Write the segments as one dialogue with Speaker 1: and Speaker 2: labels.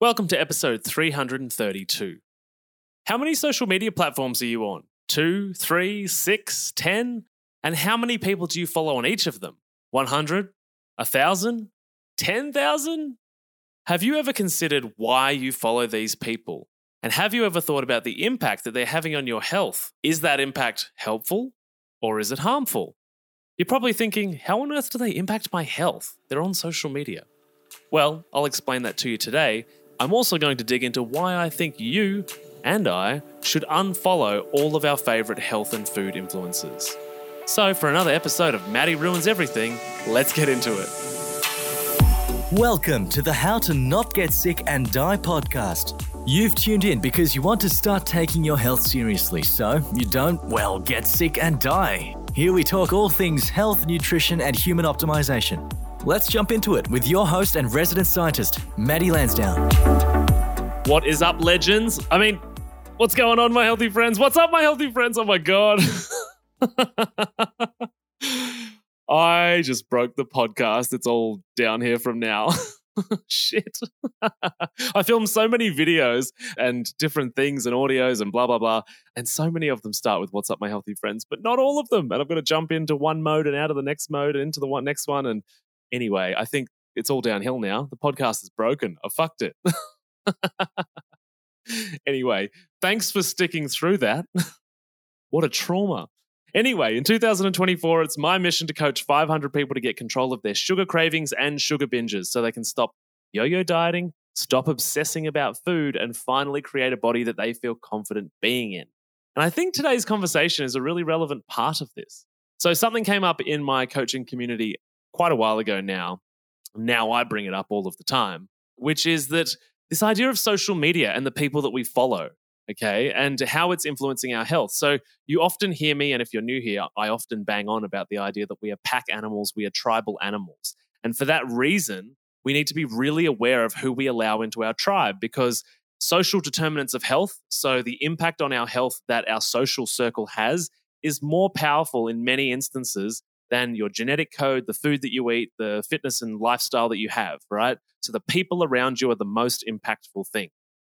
Speaker 1: Welcome to episode 332. How many social media platforms are you on? Two, three, six, ten? And how many people do you follow on each of them? 100? 1,000? 10,000? Have you ever considered why you follow these people? And have you ever thought about the impact that they're having on your health? Is that impact helpful or is it harmful? You're probably thinking, how on earth do they impact my health? They're on social media. Well, I'll explain that to you today. I'm also going to dig into why I think you and I should unfollow all of our favourite health and food influencers. So, for another episode of Matty Ruins Everything, let's get into it.
Speaker 2: Welcome to the How to Not Get Sick and Die podcast. You've tuned in because you want to start taking your health seriously so you don't, well, get sick and die. Here we talk all things health, nutrition, and human optimization. Let's jump into it with your host and resident scientist, Matty Lansdown.
Speaker 1: What is up, legends? I mean, what's going on, my healthy friends? What's up, my healthy friends? Oh my God. I just broke the podcast. It's all down here from now. Shit. I filmed so many videos and different things and audios and blah, blah, blah. And so many of them start with What's Up, My Healthy Friends, but not all of them. And I'm going to jump into one mode and out of the next mode and into the one, next one. And anyway, I think it's all downhill now. The podcast is broken. I fucked it. anyway, thanks for sticking through that. what a trauma. Anyway, in 2024, it's my mission to coach 500 people to get control of their sugar cravings and sugar binges so they can stop yo yo dieting, stop obsessing about food, and finally create a body that they feel confident being in. And I think today's conversation is a really relevant part of this. So, something came up in my coaching community quite a while ago now. Now I bring it up all of the time, which is that this idea of social media and the people that we follow okay, and how it's influencing our health. So you often hear me, and if you're new here, I often bang on about the idea that we are pack animals, we are tribal animals. And for that reason, we need to be really aware of who we allow into our tribe because social determinants of health, so the impact on our health that our social circle has, is more powerful in many instances than your genetic code, the food that you eat, the fitness and lifestyle that you have, right? So the people around you are the most impactful thing.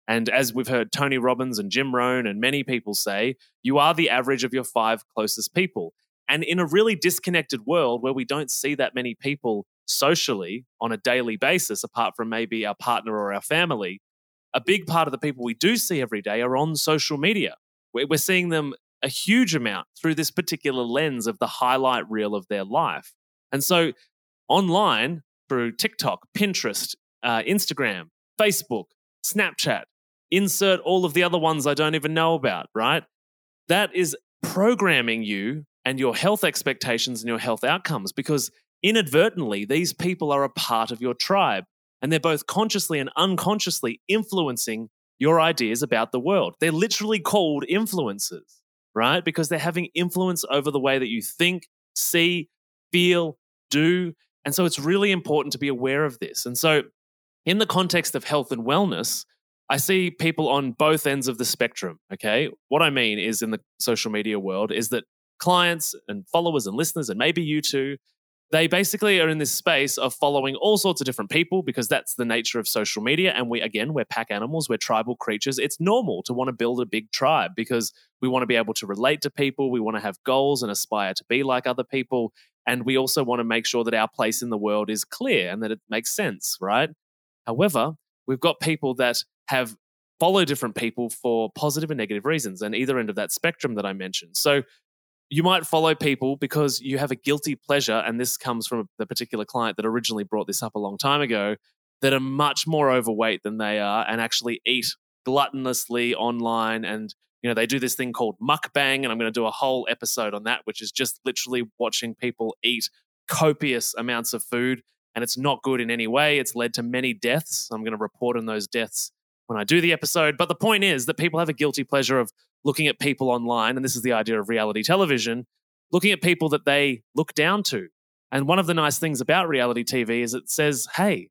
Speaker 1: And as we've heard Tony Robbins and Jim Rohn and many people say, you are the average of your five closest people. And in a really disconnected world where we don't see that many people socially on a daily basis, apart from maybe our partner or our family, a big part of the people we do see every day are on social media. We're seeing them a huge amount through this particular lens of the highlight reel of their life. And so online, through TikTok, Pinterest, uh, Instagram, Facebook, Snapchat, insert all of the other ones I don't even know about, right? That is programming you and your health expectations and your health outcomes because inadvertently, these people are a part of your tribe and they're both consciously and unconsciously influencing your ideas about the world. They're literally called influencers, right? Because they're having influence over the way that you think, see, feel, do. And so it's really important to be aware of this. And so, in the context of health and wellness, I see people on both ends of the spectrum. Okay. What I mean is in the social media world is that clients and followers and listeners, and maybe you too, they basically are in this space of following all sorts of different people because that's the nature of social media. And we, again, we're pack animals, we're tribal creatures. It's normal to want to build a big tribe because we want to be able to relate to people. We want to have goals and aspire to be like other people. And we also want to make sure that our place in the world is clear and that it makes sense, right? However, we've got people that have follow different people for positive and negative reasons and either end of that spectrum that I mentioned. So you might follow people because you have a guilty pleasure, and this comes from the particular client that originally brought this up a long time ago, that are much more overweight than they are and actually eat gluttonously online. And you know they do this thing called mukbang and i'm going to do a whole episode on that which is just literally watching people eat copious amounts of food and it's not good in any way. It's led to many deaths. I'm going to report on those deaths when I do the episode. But the point is that people have a guilty pleasure of looking at people online, and this is the idea of reality television, looking at people that they look down to. And one of the nice things about reality TV is it says, hey,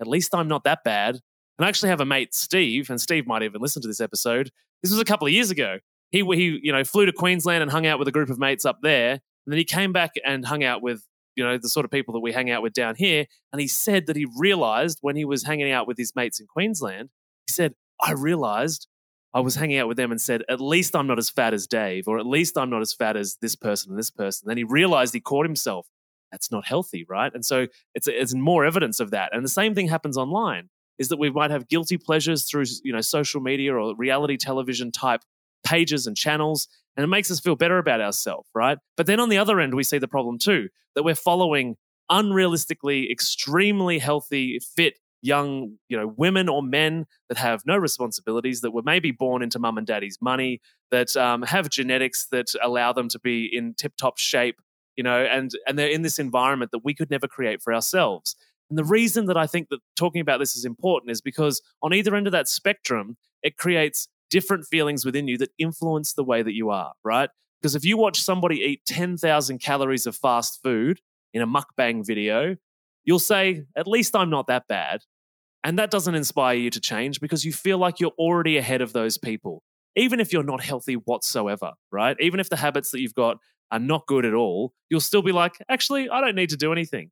Speaker 1: at least I'm not that bad. And I actually have a mate, Steve, and Steve might even listen to this episode. This was a couple of years ago. He, he you know, flew to Queensland and hung out with a group of mates up there. And then he came back and hung out with, you know, the sort of people that we hang out with down here. And he said that he realized when he was hanging out with his mates in Queensland He said, I realized I was hanging out with them and said, at least I'm not as fat as Dave, or at least I'm not as fat as this person and this person. Then he realized he caught himself. That's not healthy, right? And so it's, it's more evidence of that. And the same thing happens online is that we might have guilty pleasures through you know social media or reality television type pages and channels and it makes us feel better about ourselves right but then on the other end we see the problem too that we're following unrealistically extremely healthy fit young you know women or men that have no responsibilities that were maybe born into mum and daddy's money that um, have genetics that allow them to be in tip top shape you know and and they're in this environment that we could never create for ourselves and the reason that I think that talking about this is important is because on either end of that spectrum, it creates different feelings within you that influence the way that you are, right? Because if you watch somebody eat 10,000 calories of fast food in a mukbang video, you'll say, at least I'm not that bad. And that doesn't inspire you to change because you feel like you're already ahead of those people, even if you're not healthy whatsoever, right? Even if the habits that you've got are not good at all, you'll still be like, actually, I don't need to do anything.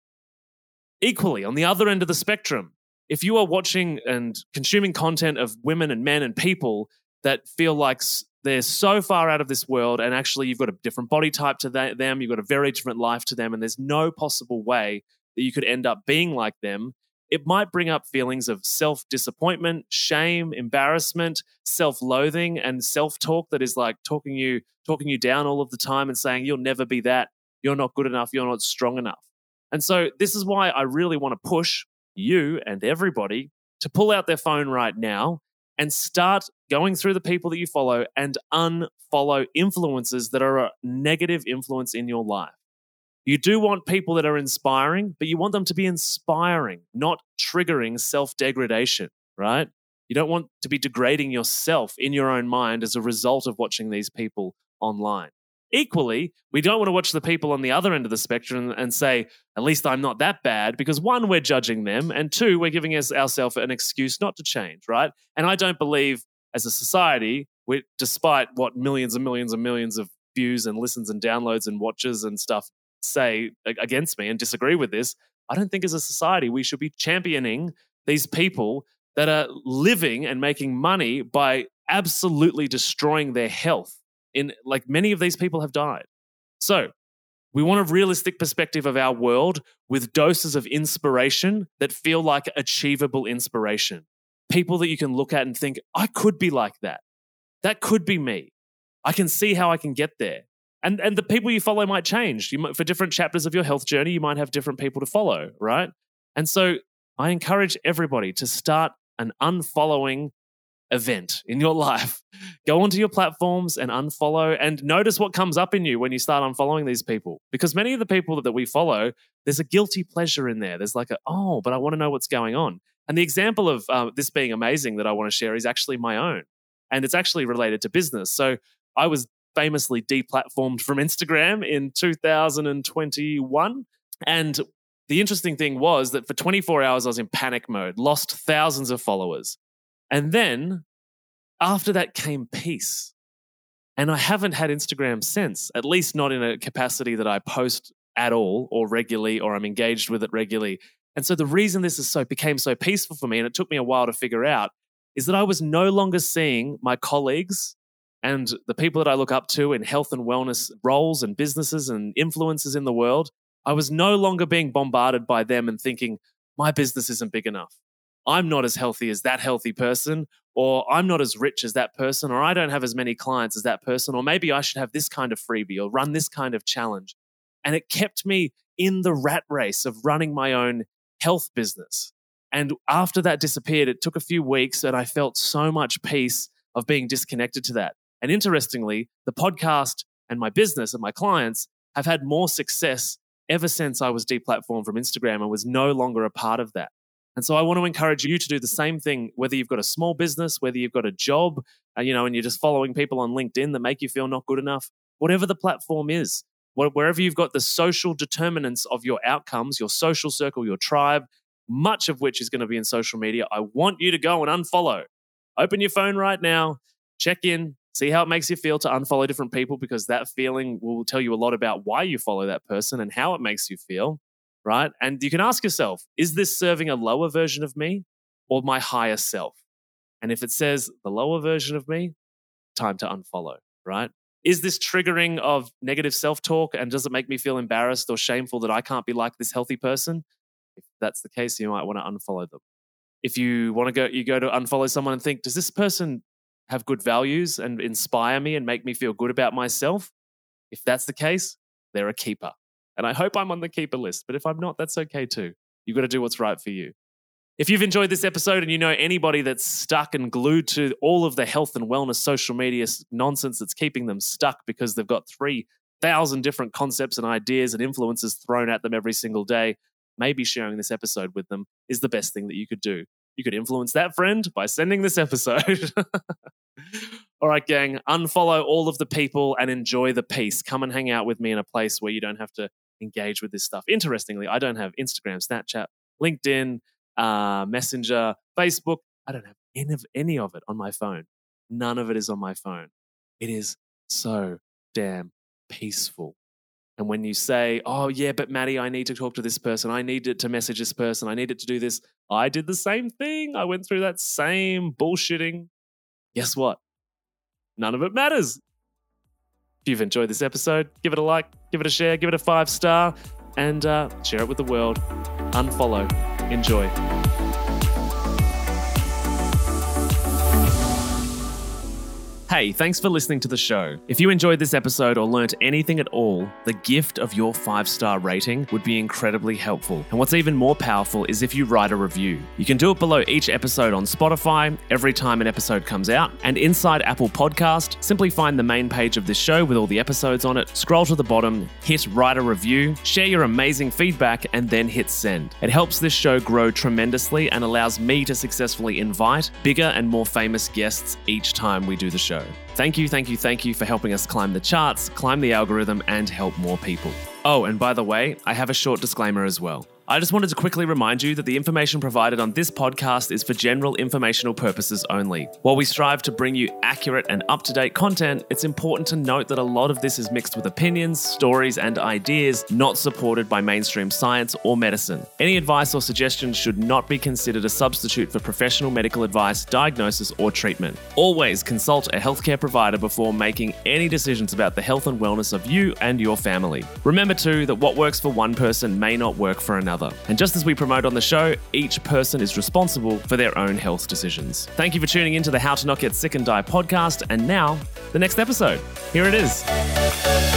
Speaker 1: Equally, on the other end of the spectrum, if you are watching and consuming content of women and men and people that feel like they're so far out of this world and actually you've got a different body type to them, you've got a very different life to them, and there's no possible way that you could end up being like them, it might bring up feelings of self disappointment, shame, embarrassment, self loathing, and self talk that is like talking you talking you down all of the time and saying you'll never be that, you're not good enough, you're not strong enough. And so this is why I really want to push you and everybody to pull out their phone right now and start going through the people that you follow and unfollow influences that are a negative influence in your life. You do want people that are inspiring, but you want them to be inspiring, not triggering self degradation, right? You don't want to be degrading yourself in your own mind as a result of watching these people online. Equally, we don't want to watch the people on the other end of the spectrum and say, at least I'm not that bad, because one, we're judging them, and two, we're giving us, ourselves an excuse not to change, right? And I don't believe as a society, we, despite what millions and millions and millions of views and listens and downloads and watches and stuff say against me and disagree with this, I don't think as a society we should be championing these people that are living and making money by absolutely destroying their health in like many of these people have died. So, we want a realistic perspective of our world with doses of inspiration that feel like achievable inspiration. People that you can look at and think, I could be like that. That could be me. I can see how I can get there. And, and the people you follow might change. You might, for different chapters of your health journey, you might have different people to follow, right? And so I encourage everybody to start an unfollowing event in your life, go onto your platforms and unfollow and notice what comes up in you when you start unfollowing these people. Because many of the people that we follow, there's a guilty pleasure in there. There's like a, oh, but I want to know what's going on. And the example of uh, this being amazing that I want to share is actually my own. And it's actually related to business. So I was famously deplatformed from Instagram in 2021. And the interesting thing was that for 24 hours, I was in panic mode, lost thousands of followers. And then after that came peace. And I haven't had Instagram since, at least not in a capacity that I post at all or regularly or I'm engaged with it regularly. And so the reason this is so became so peaceful for me, and it took me a while to figure out, is that I was no longer seeing my colleagues and the people that I look up to in health and wellness roles and businesses and influences in the world. I was no longer being bombarded by them and thinking, my business isn't big enough. I'm not as healthy as that healthy person, or I'm not as rich as that person, or I don't have as many clients as that person, or maybe I should have this kind of freebie or run this kind of challenge. And it kept me in the rat race of running my own health business. And after that disappeared, it took a few weeks and I felt so much peace of being disconnected to that. And interestingly, the podcast and my business and my clients have had more success ever since I was deplatformed from Instagram and was no longer a part of that. And so I want to encourage you to do the same thing, whether you've got a small business, whether you've got a job, uh, you know, and you're just following people on LinkedIn that make you feel not good enough, whatever the platform is, wherever you've got the social determinants of your outcomes, your social circle, your tribe, much of which is going to be in social media, I want you to go and unfollow. Open your phone right now, check in, see how it makes you feel to unfollow different people because that feeling will tell you a lot about why you follow that person and how it makes you feel right? And you can ask yourself, is this serving a lower version of me or my higher self? And if it says the lower version of me, time to unfollow, right? Is this triggering of negative self talk and does it make me feel embarrassed or shameful that I can't be like this healthy person? If that's the case, you might want to unfollow them. If you want to go, you go to unfollow someone and think, does this person have good values and inspire me and make me feel good about myself? If that's the case, they're a keeper. And I hope I'm on the keeper list, but if I'm not, that's okay too. You've got to do what's right for you. If you've enjoyed this episode and you know anybody that's stuck and glued to all of the health and wellness social media nonsense that's keeping them stuck because they've got 3,000 different concepts and ideas and influences thrown at them every single day, maybe sharing this episode with them is the best thing that you could do. You could influence that friend by sending this episode. all right, gang, unfollow all of the people and enjoy the peace. Come and hang out with me in a place where you don't have to engage with this stuff. Interestingly, I don't have Instagram, Snapchat, LinkedIn, uh, Messenger, Facebook. I don't have any of, any of it on my phone. None of it is on my phone. It is so damn peaceful. And when you say, oh, yeah, but Matty, I need to talk to this person. I needed to message this person. I needed to do this. I did the same thing. I went through that same bullshitting. Guess what? None of it matters. If you've enjoyed this episode, give it a like, give it a share, give it a five star, and uh, share it with the world. Unfollow. Enjoy. Hey, thanks for listening to the show. If you enjoyed this episode or learnt anything at all, the gift of your five star rating would be incredibly helpful. And what's even more powerful is if you write a review. You can do it below each episode on Spotify every time an episode comes out. And inside Apple Podcast, simply find the main page of this show with all the episodes on it, scroll to the bottom, hit write a review, share your amazing feedback, and then hit send. It helps this show grow tremendously and allows me to successfully invite bigger and more famous guests each time we do the show tomorrow. Thank you, thank you, thank you for helping us climb the charts, climb the algorithm, and help more people. Oh, and by the way, I have a short disclaimer as well. I just wanted to quickly remind you that the information provided on this podcast is for general informational purposes only. While we strive to bring you accurate and up to date content, it's important to note that a lot of this is mixed with opinions, stories, and ideas not supported by mainstream science or medicine. Any advice or suggestions should not be considered a substitute for professional medical advice, diagnosis, or treatment. Always consult a healthcare provider before making any decisions about the health and wellness of you and your family. Remember, too, that what works for one person may not work for another. And just as we promote on the show, each person is responsible for their own health decisions. Thank you for tuning in to the How to Not Get Sick and Die podcast. And now, the next episode. Here it is.